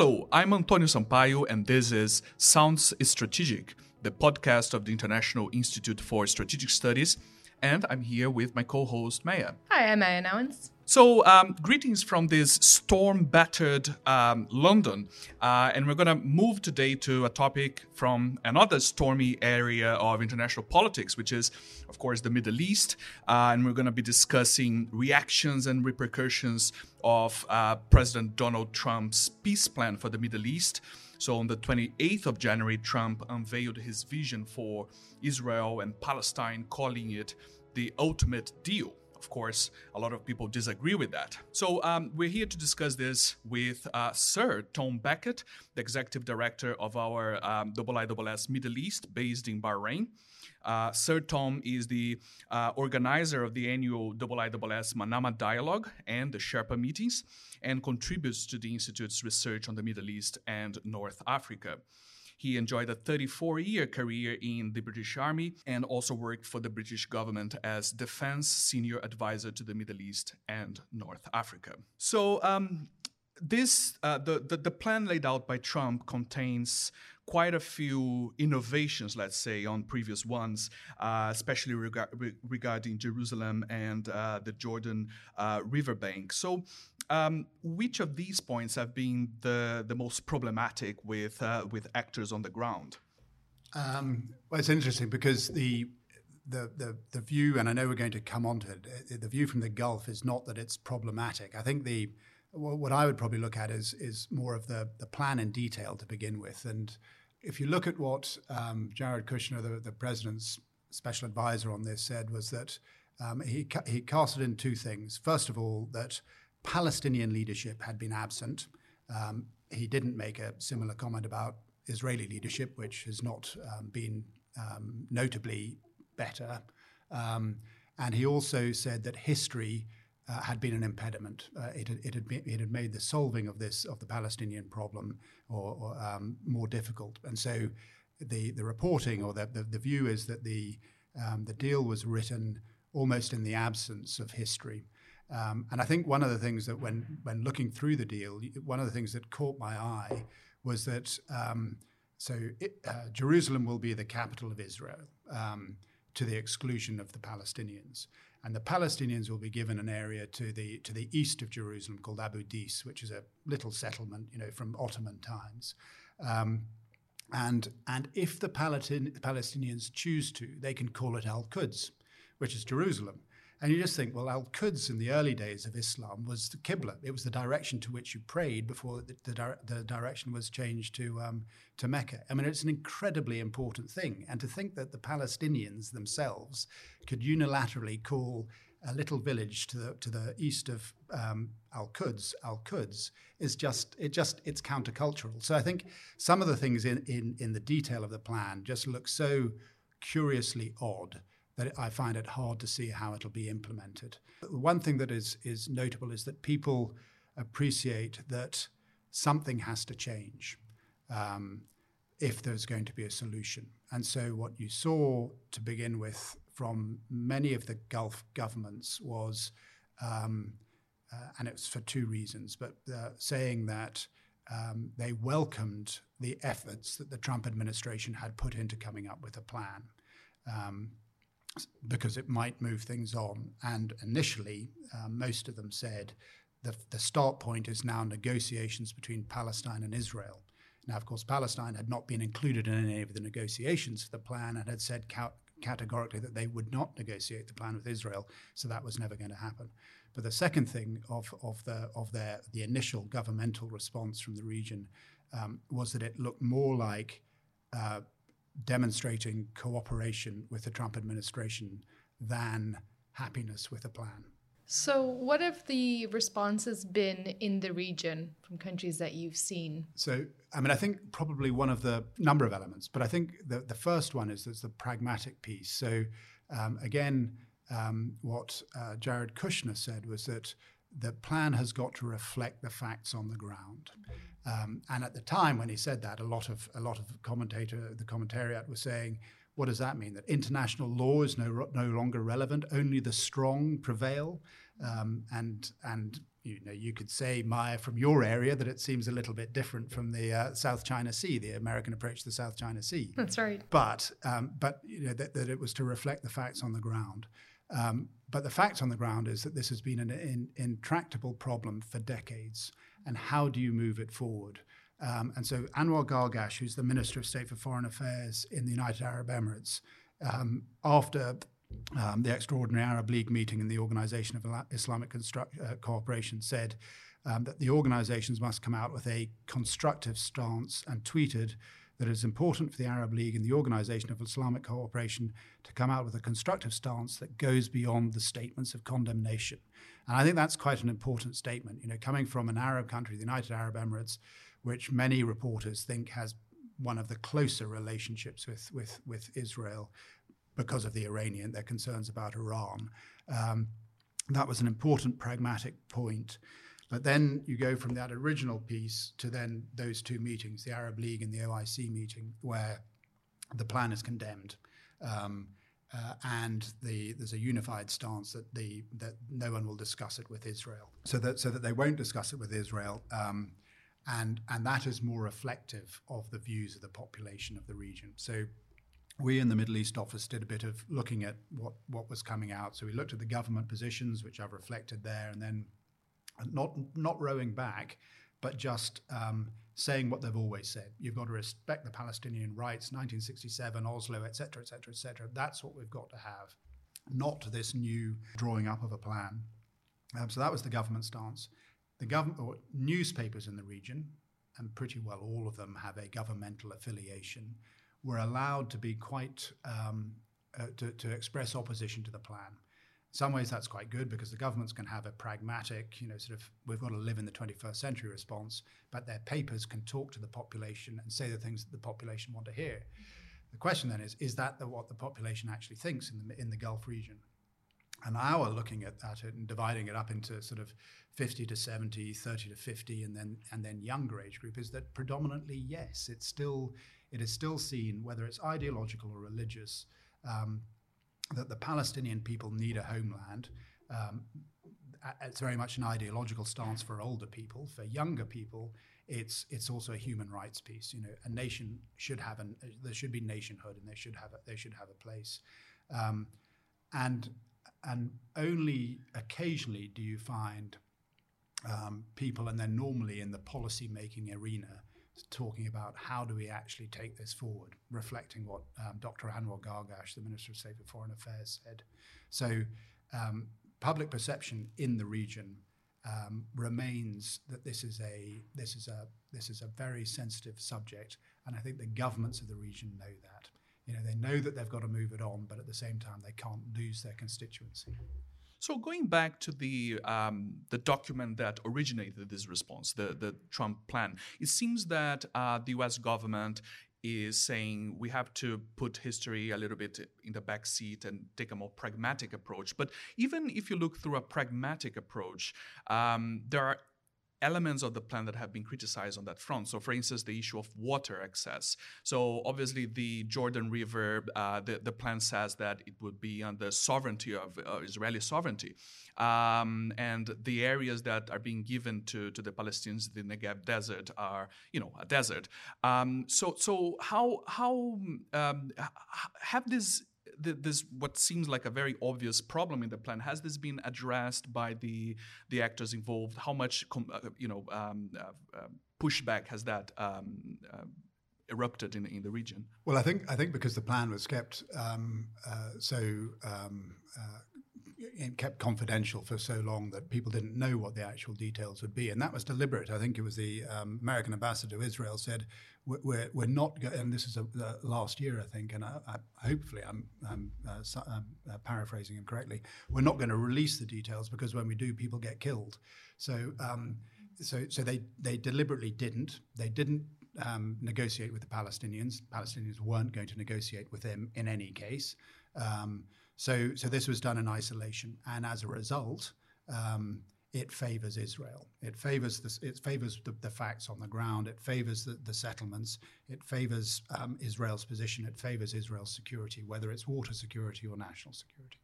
Hello, I'm Antonio Sampaio, and this is Sounds Strategic, the podcast of the International Institute for Strategic Studies. And I'm here with my co host, Meia. Hi, I'm Meia Nouwens. So, um, greetings from this storm battered um, London. Uh, and we're going to move today to a topic from another stormy area of international politics, which is, of course, the Middle East. Uh, and we're going to be discussing reactions and repercussions of uh, President Donald Trump's peace plan for the Middle East. So, on the 28th of January, Trump unveiled his vision for Israel and Palestine, calling it the ultimate deal. Of course, a lot of people disagree with that. So, um, we're here to discuss this with uh, Sir Tom Beckett, the executive director of our um, IISS Middle East, based in Bahrain. Uh, Sir Tom is the uh, organizer of the annual IISS Manama Dialogue and the Sherpa meetings, and contributes to the Institute's research on the Middle East and North Africa. He enjoyed a 34 year career in the British Army and also worked for the British government as defense senior advisor to the Middle East and North Africa. So, um, this uh, the, the, the plan laid out by Trump contains quite a few innovations, let's say, on previous ones, uh, especially rega- re- regarding Jerusalem and uh, the Jordan uh, riverbank. So, um, which of these points have been the, the most problematic with, uh, with actors on the ground? Um, well, it's interesting because the, the, the, the view, and I know we're going to come on to it, the view from the Gulf is not that it's problematic. I think the what I would probably look at is is more of the the plan in detail to begin with. And if you look at what um, Jared Kushner, the, the president's special advisor on this, said was that um, he he casted in two things. First of all, that Palestinian leadership had been absent. Um, he didn't make a similar comment about Israeli leadership, which has not um, been um, notably better. Um, and he also said that history uh, had been an impediment. Uh, it, had, it, had it had made the solving of this of the Palestinian problem or, or um, more difficult. And so, the the reporting or the the, the view is that the um, the deal was written almost in the absence of history. Um, and I think one of the things that when when looking through the deal, one of the things that caught my eye was that um, so it, uh, Jerusalem will be the capital of Israel um, to the exclusion of the Palestinians, and the Palestinians will be given an area to the to the east of Jerusalem called Abu Dis, which is a little settlement, you know, from Ottoman times. Um, and and if the Palestinians choose to, they can call it Al Quds, which is Jerusalem. And you just think, well, Al Quds in the early days of Islam was the Qibla. It was the direction to which you prayed before the, the, the direction was changed to, um, to Mecca. I mean, it's an incredibly important thing. And to think that the Palestinians themselves could unilaterally call a little village to the, to the east of um, Al Quds, Al Quds, is just it just it's countercultural. So I think some of the things in, in in the detail of the plan just look so curiously odd that I find it hard to see how it'll be implemented. One thing that is, is notable is that people appreciate that something has to change um, if there's going to be a solution. And so, what you saw to begin with from many of the Gulf governments was, um, uh, and it's for two reasons, but uh, saying that um, they welcomed the efforts that the Trump administration had put into coming up with a plan. Um, because it might move things on. And initially, um, most of them said that the start point is now negotiations between Palestine and Israel. Now, of course, Palestine had not been included in any of the negotiations for the plan and had said ca- categorically that they would not negotiate the plan with Israel, so that was never going to happen. But the second thing of, of, the, of their, the initial governmental response from the region um, was that it looked more like uh, demonstrating cooperation with the Trump administration than happiness with a plan. So, what have the responses been in the region from countries that you've seen? So, I mean, I think probably one of the number of elements, but I think the, the first one is there's the pragmatic piece. So, um, again, um, what uh, Jared Kushner said was that the plan has got to reflect the facts on the ground. Um, and at the time when he said that, a lot of a lot of commentator the commentariat was saying, What does that mean? That international law is no, no longer relevant, only the strong prevail. Um, and, and you know, you could say, Meia, from your area, that it seems a little bit different from the uh, South China Sea, the American approach to the South China Sea. That's right. But, um, but you know, that, that, it was to reflect the facts on the ground. Um, but the facts on the ground is that this has been an in, intractable problem for decades. And how do you move it forward? Um, and so Anwar Gargash, who's the Minister of State for Foreign Affairs in the United Arab Emirates, um, after um, the Extraordinary Arab League meeting in the Organization of Islamic Construct, uh, Cooperation, said um, that the organizations must come out with a constructive stance and tweeted that it is important for the Arab League and the Organization of Islamic Cooperation to come out with a constructive stance that goes beyond the statements of condemnation. And I think that's quite an important statement. You know, coming from an Arab country, the United Arab Emirates, which many reporters think has one of the closer relationships with, with, with Israel because of the Iranian, their concerns about Iran. Um, that was an important pragmatic point. But then you go from that original piece to then those two meetings, the Arab League and the OIC meeting, where the plan is condemned. Um, uh, and the, there's a unified stance that the that no one will discuss it with Israel, so that so that they won't discuss it with Israel. Um, and, and that is more reflective of the views of the population of the region. So we in the Middle East office did a bit of looking at what, what was coming out. So we looked at the government positions, which I've reflected there, and then not, not rowing back, but just um, saying what they've always said. You've got to respect the Palestinian rights, 1967, Oslo, et cetera, et cetera, et cetera. That's what we've got to have, not this new drawing up of a plan. Um, so that was the government stance the government or newspapers in the region, and pretty well all of them have a governmental affiliation, were allowed to be quite um, uh, to, to express opposition to the plan. Some ways, that's quite good because the governments can have a pragmatic, you know, sort of we've got to live in the 21st century response, but their papers can talk to the population and say the things that the population want to hear. The question then is: Is that the, what the population actually thinks in the in the Gulf region? And we're looking at, at it and dividing it up into sort of 50 to 70, 30 to 50, and then and then younger age group is that predominantly yes, it's still it is still seen whether it's ideological or religious um, that the Palestinian people need a homeland. Um, it's very much an ideological stance for older people. For younger people, it's it's also a human rights piece. You know, a nation should have an there should be nationhood, and they should have a, they should have a place. Um, and and only occasionally do you find um, people, and then normally in the policy making arena, talking about how do we actually take this forward, reflecting what um, Dr. Anwar Gargash, the Minister of State for Foreign Affairs, said. So, um, public perception in the region um, remains that this is a this is a this is a very sensitive subject, and I think the governments of the region know that. You know, they know that they've got to move it on, but at the same time, they can't lose their constituency. So going back to the um, the document that originated this response, the the Trump plan, it seems that uh, the U.S. government is saying we have to put history a little bit in the back seat and take a more pragmatic approach. But even if you look through a pragmatic approach, um, there are elements of the plan that have been criticized on that front. So, for instance, the issue of water access. So, obviously, the Jordan River, uh, the, the plan says that it would be under sovereignty of uh, Israeli sovereignty. Um, and the areas that are being given to, to the Palestinians, the Negev desert, are, you know, a desert. Um, so, so how, how um, have these this what seems like a very obvious problem in the plan has this been addressed by the the actors involved? How much uh, you know um, uh, uh, pushback has that um, uh, erupted in, in the region? Well i think i think because the plan was kept um, uh, so um, uh, kept confidential for so long that people didn't know what the actual details would be. And that was deliberate. I think it was the um, American ambassador to Israel said, we're, we're not, go-, and this is a, uh, last year, I think, and I, I, hopefully I'm, I'm, uh, I'm uh, paraphrasing him correctly, we're not going to release the details because when we do, people get killed. So, um, so, so they, they deliberately didn't. They didn't um, negotiate with the Palestinians. Palestinians weren't going to negotiate with them in any case. Um, so, so this was done in isolation, and as a result, um, it favors Israel. It favors the, it favors the, the facts on the ground. It favors the, the settlements. It favors um, Israel's position. It favors Israel's security, whether it's water security or national security.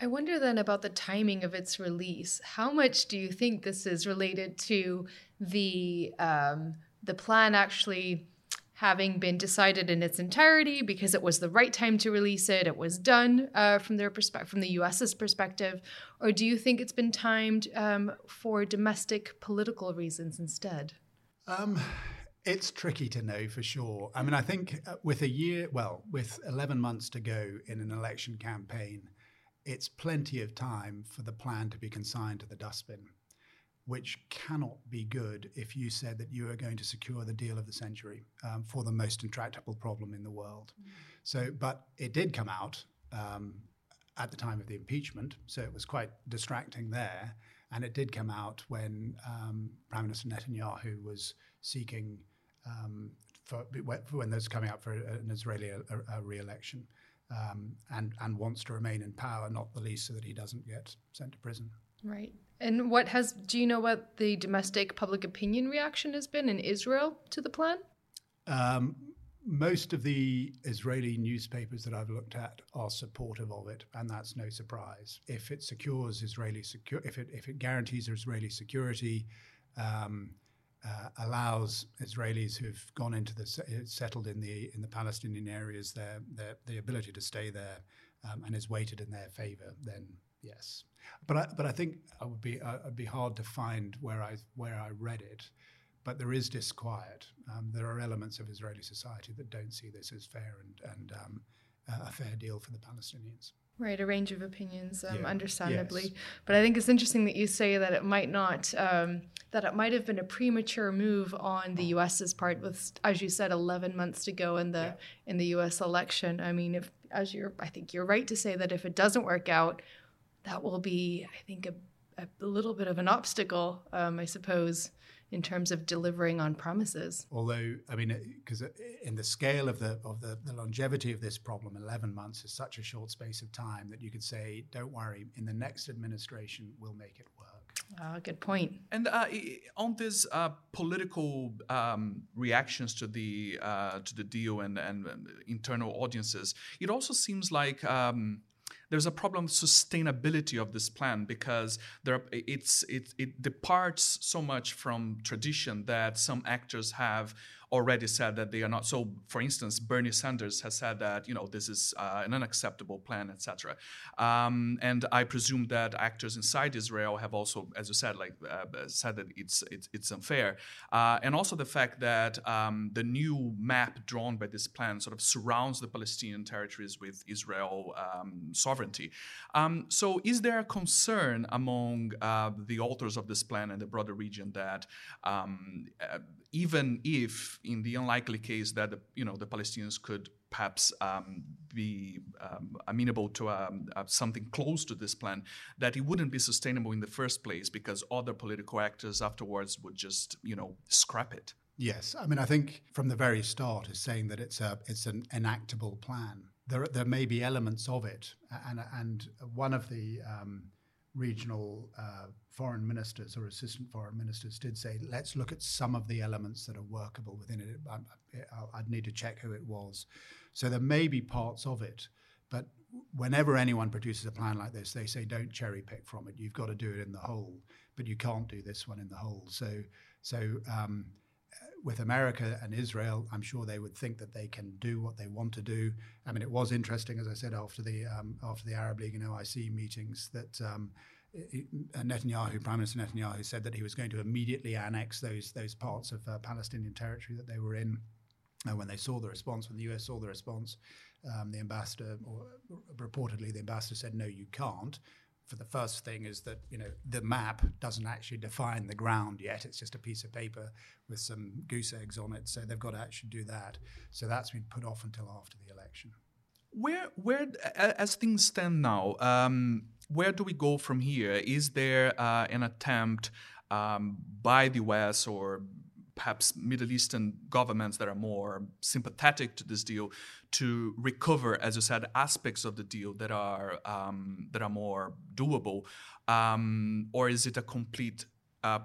I wonder then about the timing of its release. How much do you think this is related to the um, the plan actually having been decided in its entirety because it was the right time to release it? It was done uh, from their perspective, from the U.S.'s perspective, or do you think it's been timed um, for domestic political reasons instead? Um, it's tricky to know for sure. I mean, I think uh, with a year, well, with 11 months to go in an election campaign, it's plenty of time for the plan to be consigned to the dustbin, which cannot be good if you said that you are going to secure the deal of the century um, for the most intractable problem in the world. Mm. So, but it did come out um, at the time of the impeachment, so it was quite distracting there. And it did come out when um, Prime Minister Netanyahu was seeking um, for, when there's coming out for an Israeli a, a re-election um, and and wants to remain in power, not the least so that he doesn't get sent to prison. Right. And what has do you know what the domestic public opinion reaction has been in Israel to the plan? Um, most of the Israeli newspapers that I've looked at are supportive of it, and that's no surprise. If it secures Israeli secure, if it if it guarantees Israeli security, um, uh, allows Israelis who've gone into the settled in the in the Palestinian areas their, their the ability to stay there um, and is weighted in their favor, then yes. But I, but I think I would be uh, it'd be hard to find where I where I read it. But there is disquiet. Um, there are elements of Israeli society that don't see this as fair and and um, a fair deal for the Palestinians. Right, a range of opinions, um, yeah. understandably. Yes. But I think it's interesting that you say that it might not, um, that it might have been a premature move on the U.S.'s part, with, as you said, 11 months to go in the yeah. in the U.S. election. I mean, if as you're, I think you're right to say that if it doesn't work out, that will be, I think, a, a little bit of an obstacle, um, I suppose, in terms of delivering on promises. Although, I mean, because in the scale of the of the, the longevity of this problem, eleven months is such a short space of time that you could say, "Don't worry, in the next administration, we'll make it work." Uh, good point. And uh, on these uh, political um, reactions to the uh, to the deal and, and, internal audiences, it also seems like. Um, there's a problem of sustainability of this plan because there it's it, it departs so much from tradition that some actors have already said that they are not. So, for instance, Bernie Sanders has said that you know this is uh, an unacceptable plan, etc. Um, and I presume that actors inside Israel have also, as you said, like uh, said that it's it's, it's unfair, uh, and also the fact that um, the new map drawn by this plan sort of surrounds the Palestinian territories with Israel um, sovereignty. Um, so, is there a concern among uh, the authors of this plan and the broader region that um, uh, even if in the unlikely case that the, you know the Palestinians could perhaps um, be um, amenable to um, uh, something close to this plan, that it wouldn't be sustainable in the first place because other political actors afterwards would just you know scrap it. Yes, I mean I think from the very start is saying that it's a it's an enactable plan. There there may be elements of it, and and one of the um, regional uh, foreign ministers or assistant foreign ministers did say, let's look at some of the elements that are workable within it. I, would need to check who it was. So there may be parts of it, but whenever anyone produces a plan like this, they say, don't cherry pick from it. You've got to do it in the whole, but you can't do this one in the whole. So, so um, with America and Israel, I'm sure they would think that they can do what they want to do. I mean, it was interesting, as I said, after the um, after the Arab League and OIC meetings, that um, Netanyahu, Prime Minister Netanyahu, said that he was going to immediately annex those those parts of uh, Palestinian territory that they were in. Uh, when they saw the response, when the US saw the response, um, the ambassador, or reportedly the ambassador said, "No, you can't." For the first thing is that you know the map doesn't actually define the ground yet. It's just a piece of paper with some goose eggs on it. So they've got to actually do that. So that's been put off until after the election. Where, where, as things stand now, um, where do we go from here? Is there uh, an attempt um, by the US or perhaps Middle Eastern governments that are more sympathetic to this deal to recover, as you said, aspects of the deal that are um, that are more doable, um, or is it a complete uh,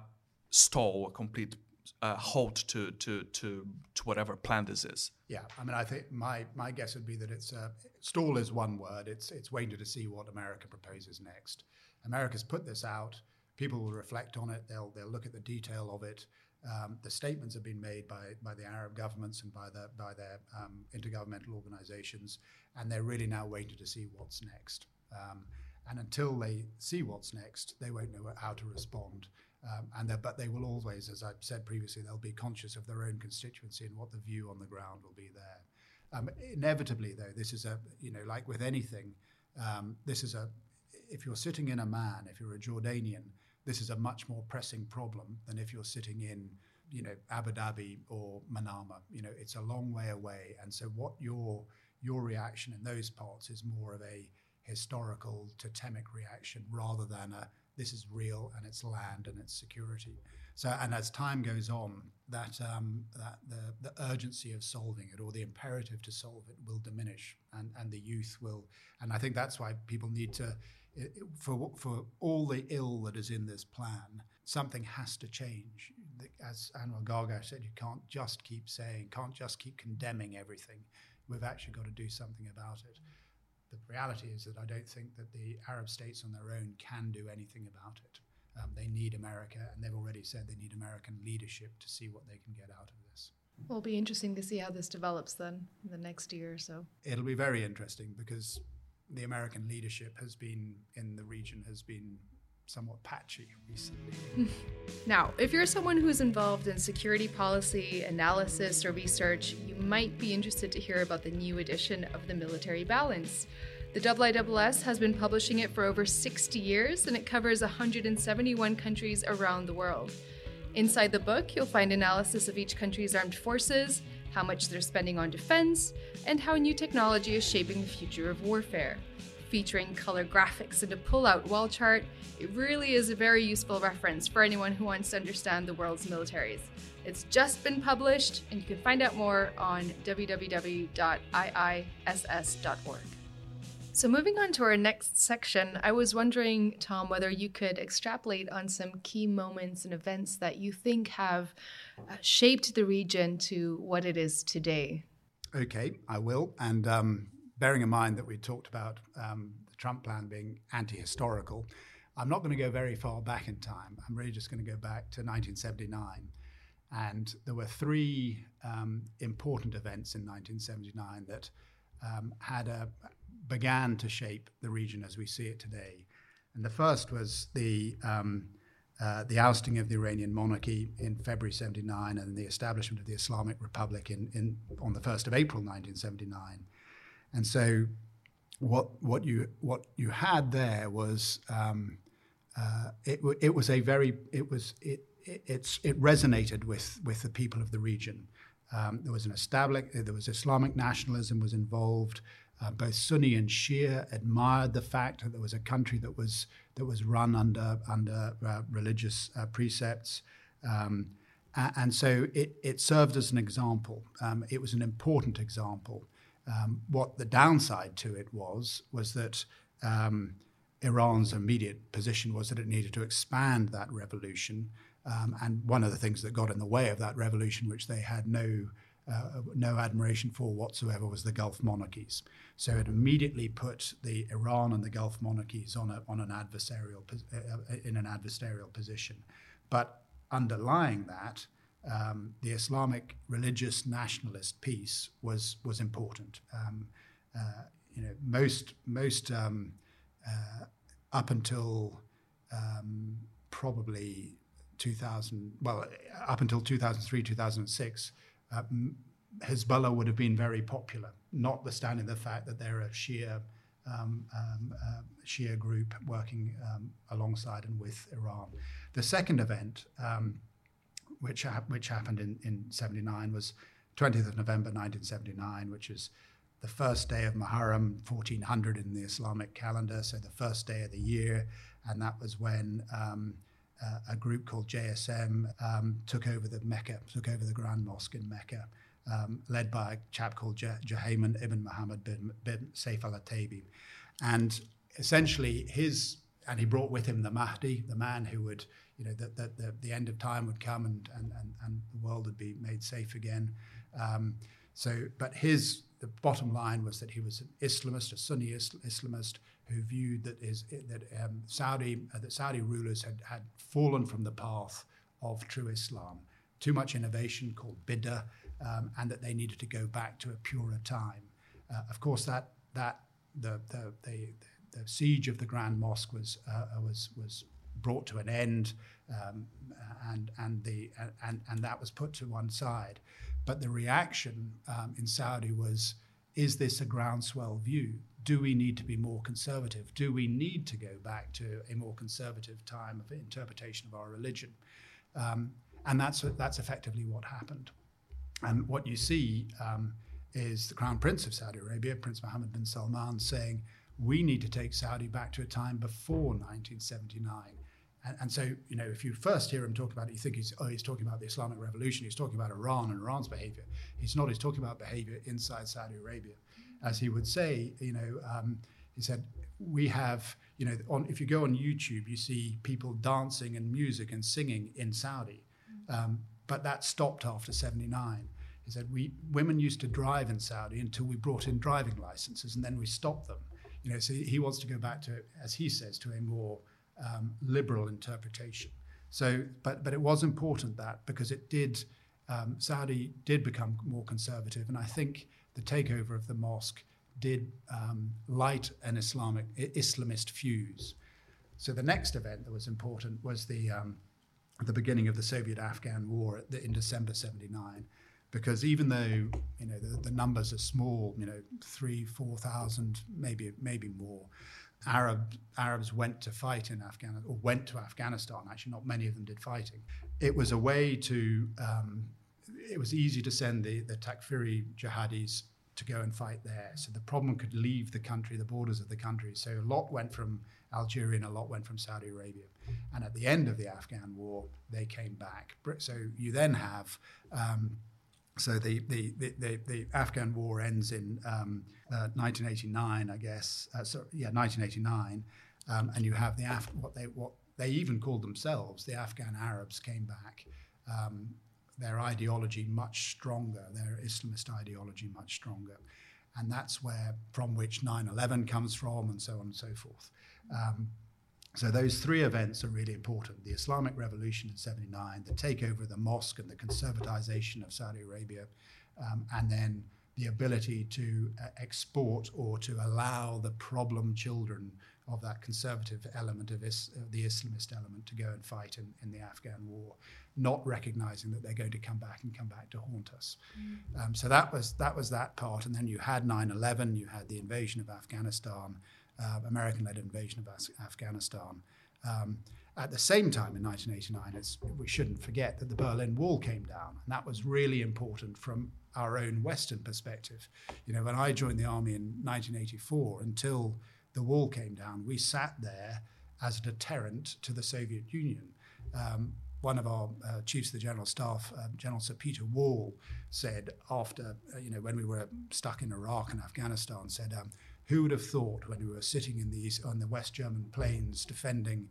stall, a complete uh, halt to, to to to whatever plan this is? Yeah, I mean, I think my my guess would be that it's uh, stall is one word. It's it's waiting to see what America proposes next. America's put this out. People will reflect on it. They'll they'll look at the detail of it. Um, the statements have been made by, by the Arab governments and by, the, by their um, intergovernmental organizations, and they're really now waiting to see what's next. Um, and until they see what's next, they won't know how to respond. Um, and but they will always, as I've said previously, they'll be conscious of their own constituency and what the view on the ground will be there. Um, inevitably, though, this is a you know like with anything, um, this is a if you're sitting in Amman, if you're a Jordanian, this is a much more pressing problem than if you're sitting in, you know, Abu Dhabi or Manama. You know, it's a long way away, and so what your your reaction in those parts is more of a historical totemic reaction rather than a this is real and it's land and it's security. So, and as time goes on, that um, that the, the urgency of solving it or the imperative to solve it will diminish, and and the youth will. And I think that's why people need to for, for all the ill that is in this plan, something has to change. As Anwar Gargash said, you can't just keep saying, can't just keep condemning everything. We've actually got to do something about it. The reality is that I don't think that the Arab states on their own can do anything about it. Um, they need America, and they've already said they need American leadership to see what they can get out of this. Well, it'll be interesting to see how this develops then in the next year or so. It'll be very interesting because the American leadership has been in the region has been somewhat patchy recently. Now, if you're someone who's involved in security policy, analysis, or research, you might be interested to hear about the new edition of the Military Balance. The IISS has been publishing it for over 60 years and it covers 171 countries around the world. Inside the book, you'll find analysis of each country's armed forces, how much they're spending on defense, and how new technology is shaping the future of warfare. Featuring color graphics and a pull out wall chart, it really is a very useful reference for anyone who wants to understand the world's militaries. It's just been published, and you can find out more on www.iiss.org. So, moving on to our next section, I was wondering, Tom, whether you could extrapolate on some key moments and events that you think have uh, shaped the region to what it is today. Okay, I will. And um, bearing in mind that we talked about um, the Trump plan being anti historical, I'm not going to go very far back in time. I'm really just going to go back to 1979. And there were three um, important events in 1979 that um, had a, began to shape the region as we see it today. And the first was the um, uh, the ousting of the Iranian monarchy in February 79 and the establishment of the Islamic Republic in, in, on the 1st of April 1979. And so what, what, you, what you had there was um, uh, it, it was a very, it was, it, it, it's, it resonated with, with the people of the region. Um, there was an established, there was Islamic nationalism was involved. Uh, both Sunni and Shia admired the fact that there was a country that was that was run under under uh, religious uh, precepts, um, and so it, it served as an example. Um, it was an important example. Um, what the downside to it was was that um, Iran's immediate position was that it needed to expand that revolution, um, and one of the things that got in the way of that revolution, which they had no uh, no admiration for whatsoever was the Gulf monarchies. So it immediately put the Iran and the Gulf monarchies on a, on an adversarial uh, uh, in an adversarial position. But underlying that, um, the Islamic religious nationalist piece was was important. Um, uh, you know, most most um, uh, up until um, probably 2000, well, up until 2003, 2006 uh, Hezbollah would have been very popular, notwithstanding the fact that they're a Shia um, um, uh, Shia group working um, alongside and with Iran. The second event, um, which ha- which happened in in '79, was 20th of November 1979, which is the first day of Muharram, 1400 in the Islamic calendar, so the first day of the year, and that was when um, uh, a group called JSM um, took over the Mecca, took over the Grand Mosque in Mecca, um, led by a chap called Juhayman ibn Muhammad bin, bin Saif al Tabi. And essentially, his, and he brought with him the Mahdi, the man who would, you know, that the, the, the, end of time would come and, and, and, and the world would be made safe again. Um, so, but his, the bottom line was that he was an Islamist, a Sunni Islamist, who viewed that is that um, Saudi uh, that Saudi rulers had had fallen from the path of true Islam. Too much innovation called bid'ah, um, and that they needed to go back to a purer time. Uh, of course, that that the the, the the siege of the Grand Mosque was uh, was was brought to an end, um, and and the and and that was put to one side. But the reaction um, in Saudi was, is this a groundswell view? Do we need to be more conservative? Do we need to go back to a more conservative time of interpretation of our religion? Um, and that's that's effectively what happened. And what you see um, is the Crown Prince of Saudi Arabia, Prince Mohammed bin Salman, saying we need to take Saudi back to a time before 1979. And, and, so, you know, if you first hear him talk about it, you think he's, oh, he's talking about the Islamic Revolution. He's talking about Iran and Iran's behavior. He's not. He's talking about behavior inside Saudi Arabia as he would say, you know, um, he said, we have, you know, on, if you go on YouTube, you see people dancing and music and singing in Saudi. Um, but that stopped after 79. He said, we, women used to drive in Saudi until we brought in driving licenses and then we stopped them. You know, so he wants to go back to, as he says, to a more um, liberal interpretation. So, but, but it was important that because it did, um, Saudi did become more conservative. And I think the takeover of the mosque did um, light an Islamic Islamist fuse. So the next event that was important was the um, the beginning of the Soviet-Afghan War the, in December '79, because even though you know the, the numbers are small, you know three, four thousand, maybe maybe more, Arab Arabs went to fight in Afghanistan or went to Afghanistan. Actually, not many of them did fighting. It was a way to um, it was easy to send the, the Takfiri jihadis to go and fight there. So the problem could leave the country, the borders of the country. So a lot went from Algeria and a lot went from Saudi Arabia. And at the end of the Afghan war, they came back. So you then have. Um, so the, the, the, the, Afghan war ends in um, uh, 1989, I guess. Uh, yeah, 1989, um, and you have the Af- what they what they even called themselves the Afghan Arabs came back. Their ideology much stronger, their Islamist ideology much stronger. And that's where, from which 9 11 comes from, and so on and so forth. Um, so those three events are really important the Islamic Revolution in 79, the takeover of the mosque and the conservatization of Saudi Arabia, um, and then the ability to uh, export or to allow the problem children of that conservative element of, is, the Islamist element to go and fight in, in the Afghan war not recognizing that they're going to come back and come back to haunt us. Mm. Um, so that was that was that part, and then you had 9/11, you had the invasion of Afghanistan, uh, American-led invasion of Af- Afghanistan. Um, at the same time, in 1989, we shouldn't forget that the Berlin Wall came down, and that was really important from our own Western perspective. You know, when I joined the army in 1984, until the wall came down, we sat there as a deterrent to the Soviet Union. Um, one of our uh, chiefs of the general staff, uh, General Sir Peter Wall, said after, uh, you know, when we were stuck in Iraq and Afghanistan, said, um, who would have thought when we were sitting in the, on the West German plains defending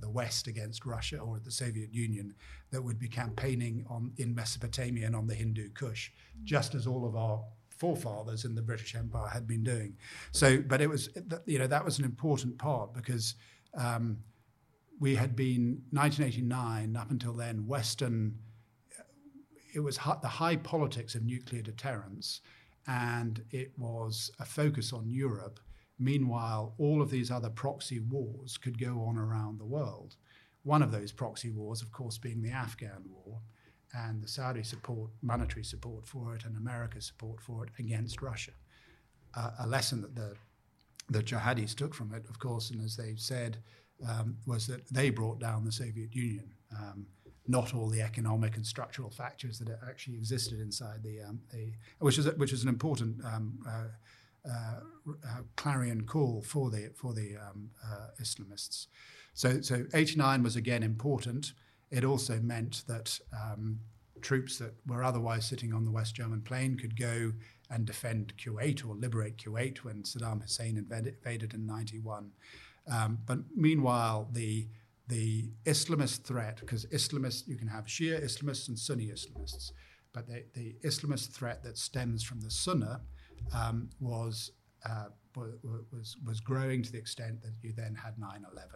the West against Russia or the Soviet Union that we'd be campaigning on, in Mesopotamia and on the Hindu Kush, just as all of our forefathers in the British Empire had been doing. So, but it was, you know, that was an important part because um, we had been 1989 up until then Western. It was the high politics of nuclear deterrence, and it was a focus on Europe. Meanwhile, all of these other proxy wars could go on around the world. One of those proxy wars, of course, being the Afghan war, and the Saudi support, monetary support for it, and America's support for it against Russia. Uh, a lesson that the the jihadis took from it, of course, and as they've said, um, was that they brought down the Soviet Union, um, not all the economic and structural factors that actually existed inside the, um, the which is which is an important um, uh, uh, uh, clarion call for the for the um, uh, Islamists. So, so 89 was again important. It also meant that um, troops that were otherwise sitting on the West German plain could go and defend Kuwait or liberate Kuwait when Saddam Hussein invaded in 91. Um, but meanwhile, the the Islamist threat, because Islamists, you can have Shia Islamists and Sunni Islamists, but the, the Islamist threat that stems from the Sunnah um, was, uh, was, was growing to the extent that you then had 9 11.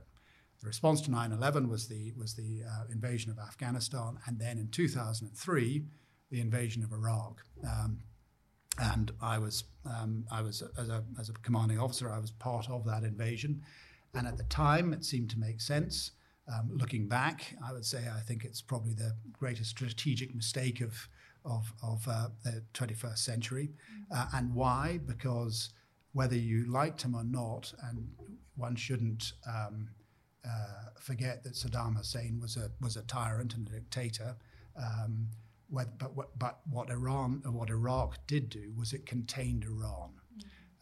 The response to 9 11 was the, was the uh, invasion of Afghanistan, and then in 2003, the invasion of Iraq. Um, and I was, um, I was as, a, as a commanding officer, I was part of that invasion. And at the time, it seemed to make sense. Um, looking back, I would say I think it's probably the greatest strategic mistake of of, of uh, the 21st century. Uh, and why? Because whether you liked him or not, and one shouldn't um, uh, forget that Saddam Hussein was a was a tyrant and a dictator. Um, but, what, but what Iran, what Iraq did do was it contained Iran,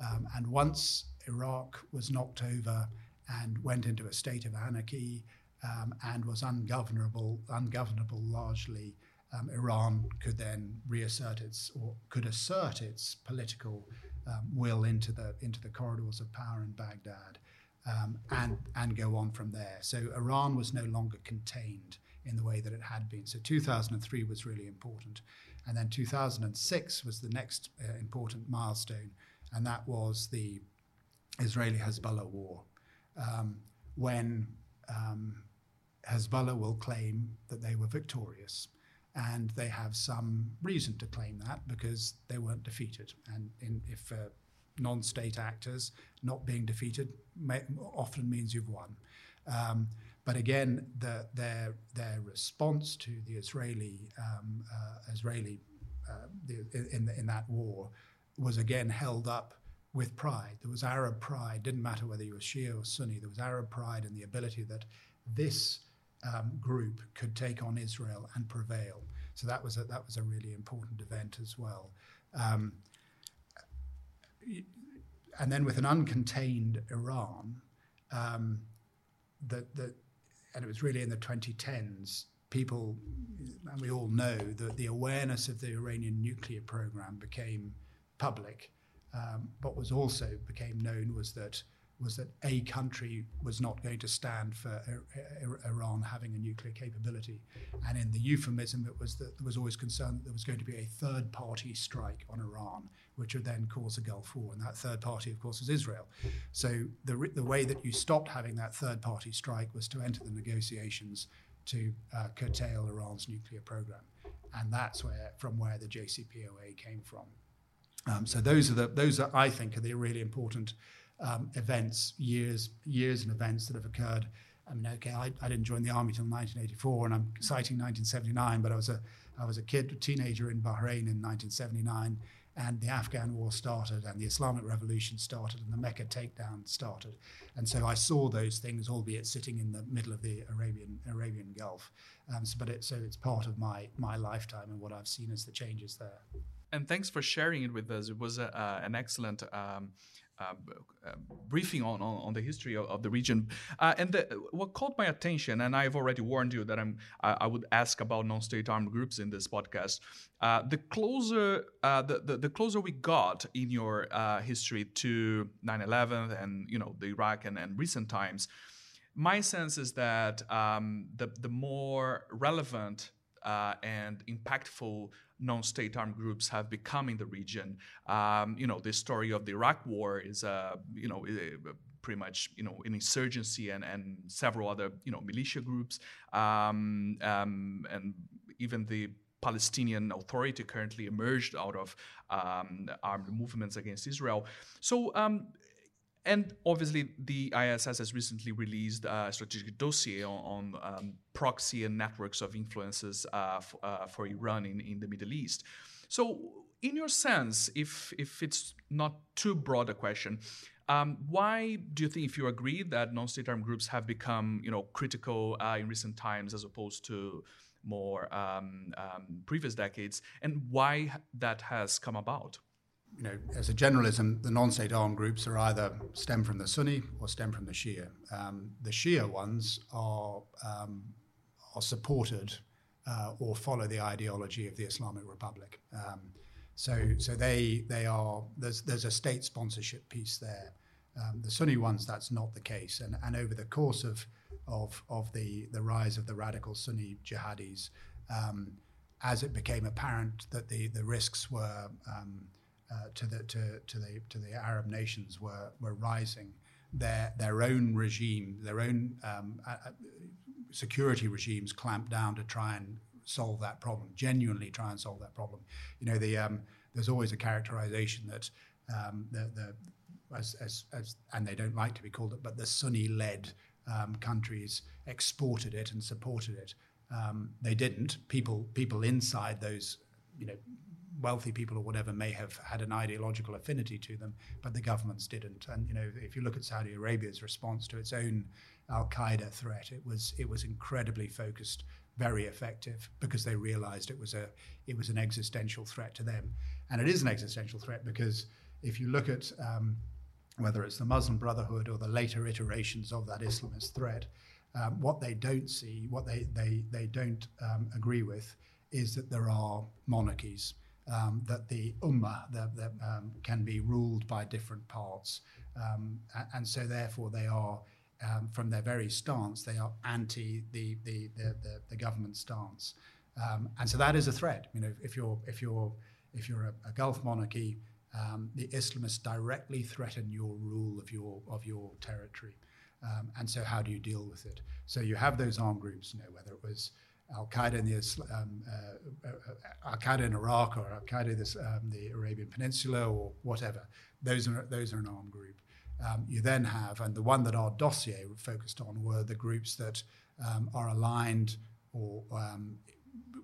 um, and once Iraq was knocked over and went into a state of anarchy um, and was ungovernable, ungovernable largely um, Iran could then reassert its or could assert its political um, will into the into the corridors of power in Baghdad, um, and and go on from there. So Iran was no longer contained in the way that it had been. So 2003 was really important, and then 2006 was the next uh, important milestone, and that was the Israeli Hezbollah war, um, when um, Hezbollah will claim that they were victorious and they have some reason to claim that because they weren't defeated. And in, if uh, non-state actors not being defeated may, often means you've won. Um, but again, the, their their response to the Israeli um, uh, Israeli uh, the, in in that war was again held up with pride. There was Arab pride. Didn't matter whether you were Shia or Sunni. There was Arab pride in the ability that this um, group could take on Israel and prevail. So that was a, that was a really important event as well. Um, and then with an uncontained Iran, um, that that and it was really in the 2010s. People, and we all know that the awareness of the Iranian nuclear program became public. Um, what was also became known was that was that a country was not going to stand for Iran having a nuclear capability. And in the euphemism, it was that there was always concern that there was going to be a third party strike on Iran, which would then cause a Gulf War. And that third party, of course, was Israel. So the, the way that you stopped having that third party strike was to enter the negotiations to uh, curtail Iran's nuclear program. And that's where, from where the JCPOA came from. Um, so those are the those are I think are the really important um, events, years, years and events that have occurred. I mean, okay, I, I didn't join the army till 1984, and I'm citing 1979, but I was a I was a kid, a teenager in Bahrain in 1979, and the Afghan War started, and the Islamic Revolution started, and the Mecca takedown started, and so I saw those things, albeit sitting in the middle of the Arabian Arabian Gulf. Um, so, but it, so it's part of my my lifetime and what I've seen as the changes there. And thanks for sharing it with us. It was a, an excellent. Um, uh, uh, briefing on, on, on, the history of, of the region. Uh, and the, what caught my attention, and I've already warned you that I'm, I would ask about non-state armed groups in this podcast. Uh, the closer uh, the, the, the, closer we got in your history to 9/11 and you know the Iraq and, and recent times, my sense is that um, the the more relevant and impactful non-state armed groups have become in the region. Um, you know, the story of the Iraq War is, uh, you know, pretty much, you know, an insurgency and, and several other, you know, militia groups, um, um, and even the Palestinian Authority currently emerged out of um, armed movements against Israel. So um, and obviously, the ISS has recently released a strategic dossier on, on um, proxy and networks of influences uh, f- uh, for Iran in, in the Middle East. So, in your sense, if if it's not too broad a question, um, why do you think, if you agree that non-state armed groups have become, you know, critical uh, in recent times as opposed to more um, um, previous decades, and why that has come about? You know, as a generalism, the non-state armed groups are either stem from the Sunni or stem from the Shia. Um, the Shia ones are um, are supported uh, or follow the ideology of the Islamic Republic. Um, so, so they they are there's there's a state sponsorship piece there. Um, the Sunni ones, that's not the case, and and over the course of of of the the rise of the radical Sunni jihadis, um, as it became apparent that the the risks were um, uh, to the to, to the to the Arab nations were were rising. Their their own regime, their own um, uh, uh, security regimes clamped down to try and solve that problem. Genuinely try and solve that problem. You know, the um, there's always a characterization that um, the the as, as, as, and they don't like to be called it, but the Sunni-led um, countries exported it and supported it. Um, they didn't. People people inside those, you know, wealthy people or whatever may have had an ideological affinity to them, but the governments didn't. And you know, if you look at Saudi Arabia's response to its own Al Qaeda threat, it was it was incredibly focused, very effective, because they realised it was a it was an existential threat to them, and it is an existential threat because if you look at um, whether it's the Muslim Brotherhood or the later iterations of that Islamist threat, um, what they don't see, what they they they don't um, agree with, is that there are monarchies um, that the ummah the, the, um, can be ruled by different parts. Um, and so, therefore, they are, um, from their very stance, they are anti the, the, the, the, government stance. Um, and so that is a threat. You know, if you're, if you're, if you're a, a Gulf monarchy, um, the Islamists directly threaten your rule of your, of your territory. and so, how do you deal with it? So, you have those armed groups, you know, whether it was Al Qaeda in um, uh, uh, Al Qaeda in Iraq or Al Qaeda in um, the Arabian Peninsula or whatever. Those are those are an armed group. Um, you then have, and the one that our dossier focused on were the groups that um, are aligned or um,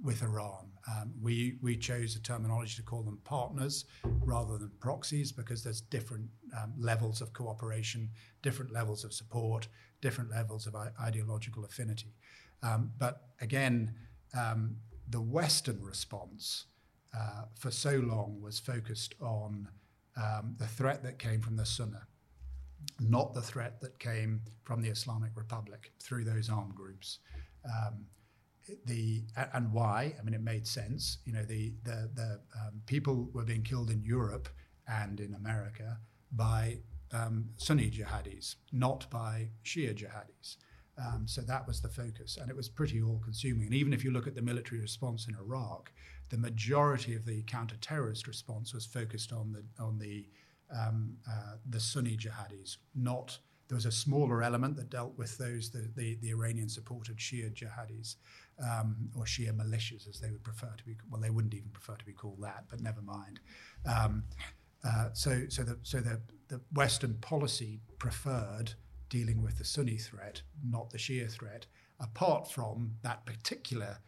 with Iran. Um, we we chose the terminology to call them partners rather than proxies because there's different levels of cooperation, different levels of support, different levels of ideological affinity. Um, but again, um, the Western response uh, for so long was focused on um, the threat that came from the Sunnah, not the threat that came from the Islamic Republic through those armed groups. Um, the and why? I mean, it made sense. You know, the the the um, people were being killed in Europe and in America by um, Sunni jihadis, not by Shia jihadis. Um, so that was the focus, and it was pretty all-consuming. And even if you look at the military response in Iraq, the majority of the counter-terrorist response was focused on the on the um, uh, the Sunni jihadis. Not there was a smaller element that dealt with those the the, the Iranian-supported Shia jihadis um, or Shia militias, as they would prefer to be. Well, they wouldn't even prefer to be called that, but never mind. Um, uh, so so the so the the Western policy preferred dealing with the Sunni threat, not the Shia threat, apart from that particular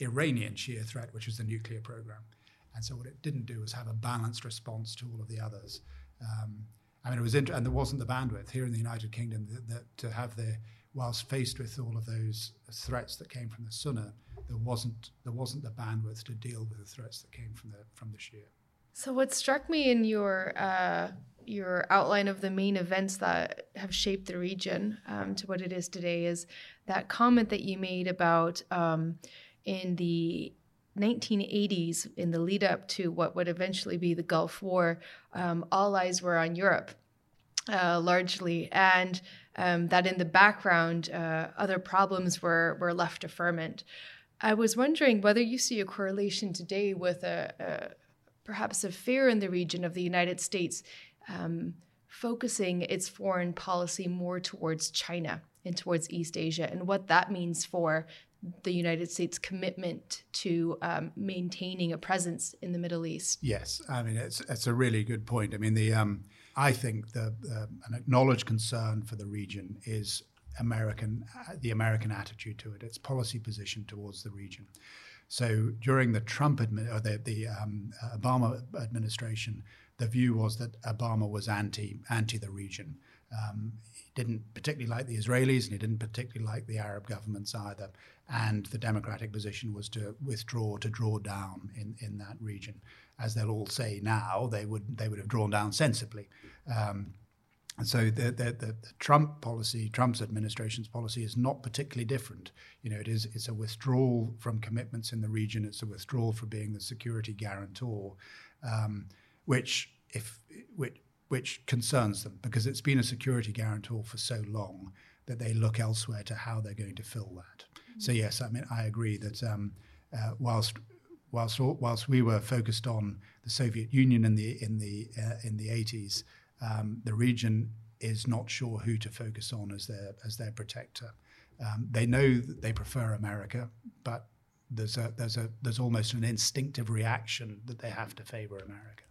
Iranian Shia threat, which was the nuclear program. And so what it didn't do was have a balanced response to all of the others. Um, I mean, it was, int- and there wasn't the bandwidth here in the United Kingdom that, that, to have the, whilst faced with all of those threats that came from the Sunnah, there wasn't there wasn't the bandwidth to deal with the threats that came from the from the Shia. So what struck me in your uh, your outline of the main events that have shaped the region um, to what it is today is that comment that you made about um, in the 1980s, in the lead up to what would eventually be the Gulf War, um, all eyes were on Europe uh, largely, and um, that in the background, uh, other problems were, were left to ferment. I was wondering whether you see a correlation today with a, a perhaps a fear in the region of the United States um, focusing its foreign policy more towards China and towards East Asia, and what that means for the United States' commitment to um, maintaining a presence in the Middle East. Yes, I mean it's it's a really good point. I mean the um, I think the uh, an acknowledged concern for the region is American uh, the American attitude to it, its policy position towards the region. So during the Trump admi- or the, the um, Obama administration, the view was that Obama was anti anti the region. Um, he didn't particularly like the Israelis, and he didn't particularly like the Arab governments either. and the democratic position was to withdraw, to draw down in, in that region. As they'll all say now, they would they would have drawn down sensibly. Um, and so the, the, the, Trump policy, Trump's administration's policy, is not particularly different. You know, it is it's a withdrawal from commitments in the region. It's a withdrawal from being the security guarantor, um, which if which which concerns them because it's been a security guarantor for so long that they look elsewhere to how they're going to fill that. Mm-hmm. So yes, I mean I agree that um, uh, whilst whilst whilst we were focused on the Soviet Union in the in the uh, in the 80s um, the region is not sure who to focus on as their as their protector. Um, they know that they prefer America, but there's a there's a there's almost an instinctive reaction that they have to favor America.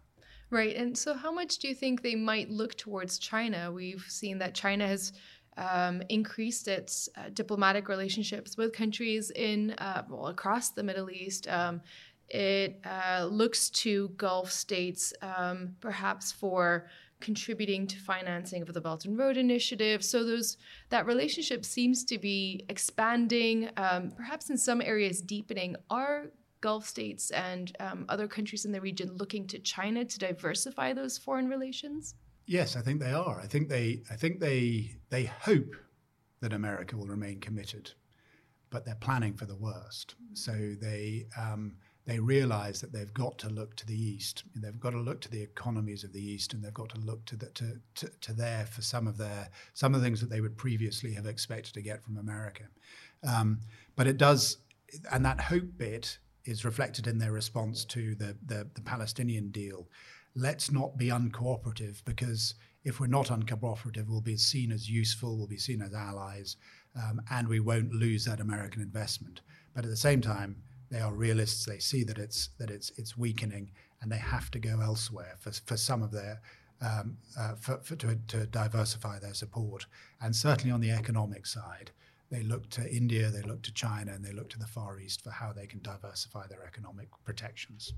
Right, and so how much do you think they might look towards China? We've seen that China has um, increased its uh, diplomatic relationships with countries in uh, well, across the Middle East. Um, it uh, looks to Gulf states um, perhaps for contributing to financing of the Belt and Road Initiative. So those that relationship seems to be expanding, um, perhaps in some areas deepening. Are Gulf states and um, other countries in the region looking to China to diversify those foreign relations? Yes, I think they are. I think they I think they they hope that America will remain committed, but they're planning for the worst. So they um, they realize that they've got to look to the east. They've got to look to the economies of the east, and they've got to look to the, to, to, to there for some of their some of the things that they would previously have expected to get from America. Um, but it does, and that hope bit is reflected in their response to the, the, the Palestinian deal. Let's not be uncooperative because if we're not uncooperative, we'll be seen as useful, we'll be seen as allies, um, and we won't lose that American investment. But at the same time, they are realists. They see that it's that it's it's weakening, and they have to go elsewhere for for some of their um, uh, for, for to, to diversify their support. And certainly on the economic side, they look to India, they look to China, and they look to the Far East for how they can diversify their economic protections.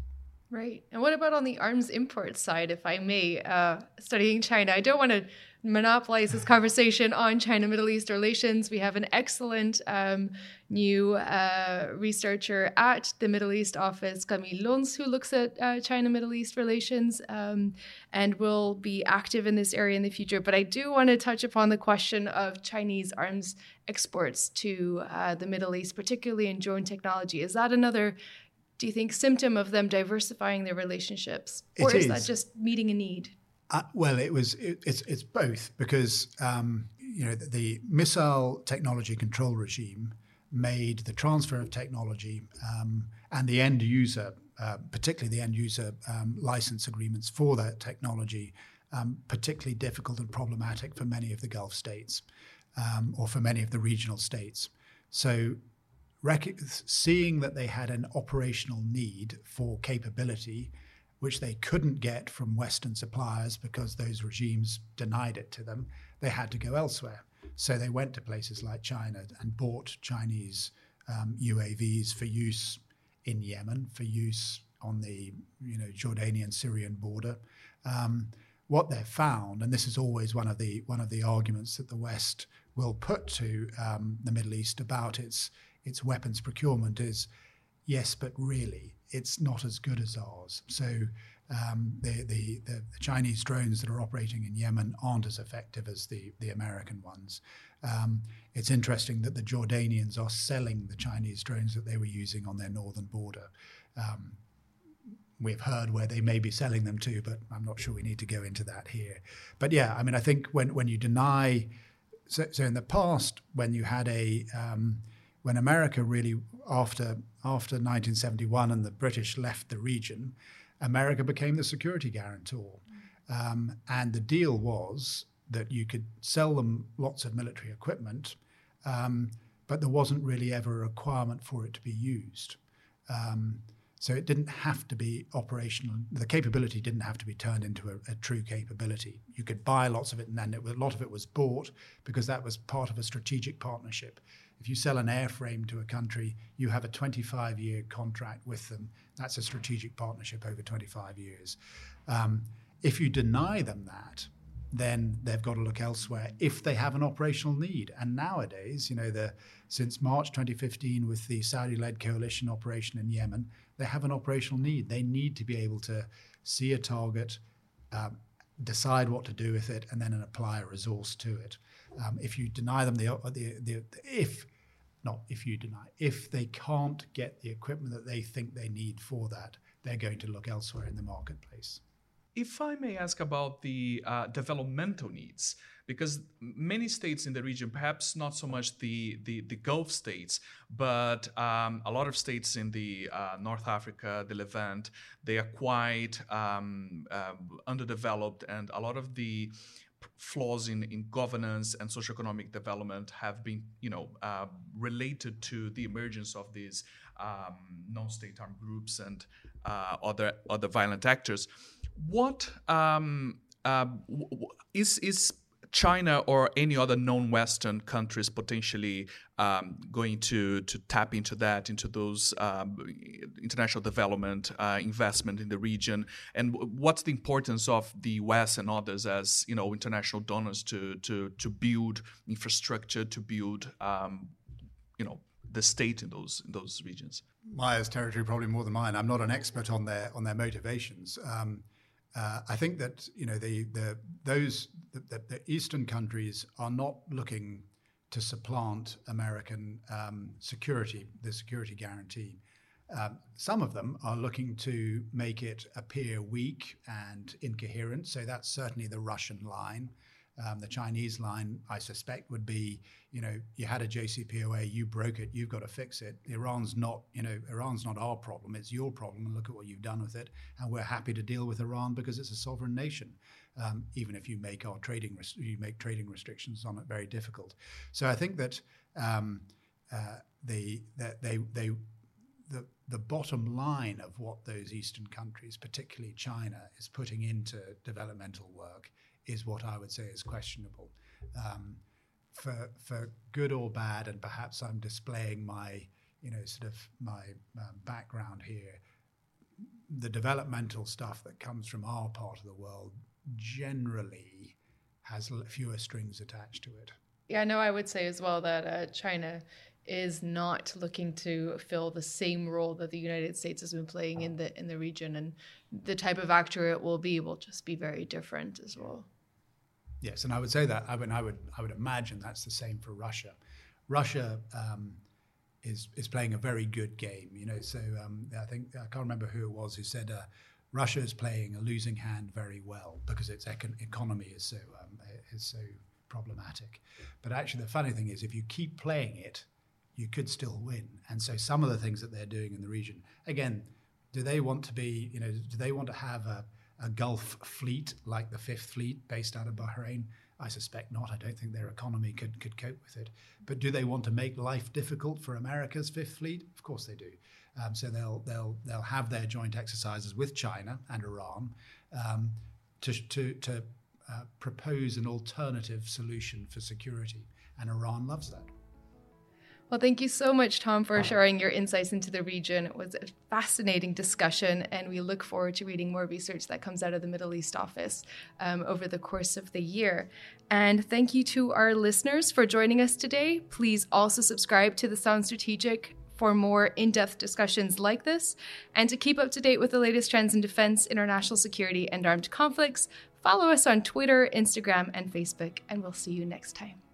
Right. And what about on the arms import side, if I may, uh, studying China? I don't want to monopolize this conversation on China Middle East relations. We have an excellent um, new uh, researcher at the Middle East office, Camille Lons, who looks at uh, China Middle East relations um, and will be active in this area in the future. But I do want to touch upon the question of Chinese arms exports to uh, the Middle East, particularly in drone technology. Is that another do you think symptom of them diversifying their relationships or is. is. that just meeting a need uh, well it was it, it's it's both because um, you know the, the, missile technology control regime made the transfer of technology um, and the end user uh, particularly the end user um, license agreements for that technology um, particularly difficult and problematic for many of the Gulf states um, or for many of the regional states so rec- seeing that they had an operational need for capability, which they couldn't get from Western suppliers because those regimes denied it to them, they had to go elsewhere. So they went to places like China and bought Chinese um, UAVs for use in Yemen, for use on the you know Jordanian Syrian border. Um, what they've found, and this is always one of the one of the arguments that the West will put to um, the Middle East about its its weapons procurement is yes, but really it's not as good as ours. So um, the, the, the, Chinese drones that are operating in Yemen aren't as effective as the, the American ones. Um, it's interesting that the Jordanians are selling the Chinese drones that they were using on their northern border. Um, we've heard where they may be selling them to, but I'm not sure we need to go into that here. But yeah, I mean, I think when, when you deny, so, so in the past, when you had a, um, when America really, after, after 1971 and the British left the region, America became the security guarantor. Um, and the deal was that you could sell them lots of military equipment, um, but there wasn't really ever a requirement for it to be used. Um, so it didn't have to be operational. The capability didn't have to be turned into a, a true capability. You could buy lots of it, and then it, a lot of it was bought because that was part of a strategic partnership. If you sell an airframe to a country, you have a 25 year contract with them. That's a strategic partnership over 25 years. Um, if you deny them that, then they've got to look elsewhere if they have an operational need. And nowadays, you know, the, since March 2015 with the Saudi-led coalition operation in Yemen, they have an operational need. They need to be able to see a target, um, decide what to do with it, and then apply a resource to it. Um, if you deny them the, the, the, if not if you deny if they can't get the equipment that they think they need for that, they're going to look elsewhere in the marketplace. If I may ask about the uh, developmental needs, because many states in the region, perhaps not so much the, the, the Gulf states, but um, a lot of states in the uh, North Africa, the Levant, they are quite um, uh, underdeveloped, and a lot of the flaws in, in governance and socioeconomic development have been, you know, uh, related to the emergence of these um, non-state armed groups and uh, other other violent actors. What um, uh, is is China or any other non-Western countries potentially um, going to to tap into that, into those um, international development uh, investment in the region, and what's the importance of the U.S. and others as you know international donors to to to build infrastructure, to build um, you know the state in those in those regions. Meia's territory probably more than mine. I'm not an expert on their on their motivations. Um, uh, I think that you know the the those the, the, eastern countries are not looking to supplant American um, security, the security guarantee. Um, some of them are looking to make it appear weak and incoherent. So that's certainly the Russian line. Um, the Chinese line, I suspect, would be, you know, you had a JCPOA, you broke it, you've got to fix it. Iran's not, you know, Iran's not our problem, it's your problem, and look at what you've done with it. And we're happy to deal with Iran because it's a sovereign nation, um, even if you make our trading, you make trading restrictions on it very difficult. So I think that um, uh, the, the, they, they, the, the bottom line of what those Eastern countries, particularly China, is putting into developmental work is what I would say is questionable. Um, for for good or bad, and perhaps I'm displaying my you know sort of my um, background here. The developmental stuff that comes from our part of the world generally has fewer strings attached to it. Yeah, no, I would say as well that uh, China is not looking to fill the same role that the United States has been playing in the in the region, and the type of actor it will be will just be very different as well. Yes, and I would say that. I mean, I would I would imagine that's the same for Russia. Russia um, is is playing a very good game. You know, so um, I think I can't remember who it was who said uh, Russia is playing a losing hand very well because its econ- economy is so um, is so problematic. But actually, the funny thing is, if you keep playing it, you could still win. And so, some of the things that they're doing in the region, again, do they want to be? You know, do they want to have a a Gulf fleet like the Fifth Fleet based out of Bahrain? I suspect not. I don't think their economy could, could cope with it. But do they want to make life difficult for America's Fifth Fleet? Of course they do. Um, so they'll, they'll, they'll have their joint exercises with China and Iran um, to, to, to uh, propose an alternative solution for security. And Iran loves that. Well, thank you so much, Tom, for sharing your insights into the region. It was a fascinating discussion, and we look forward to reading more research that comes out of the Middle East office um, over the course of the year. And thank you to our listeners for joining us today. Please also subscribe to the Sound Strategy for more in depth discussions like this. And to keep up to date with the latest trends in defense, international security, and armed conflicts, follow us on Twitter, Instagram, and Facebook. And we'll see you next time.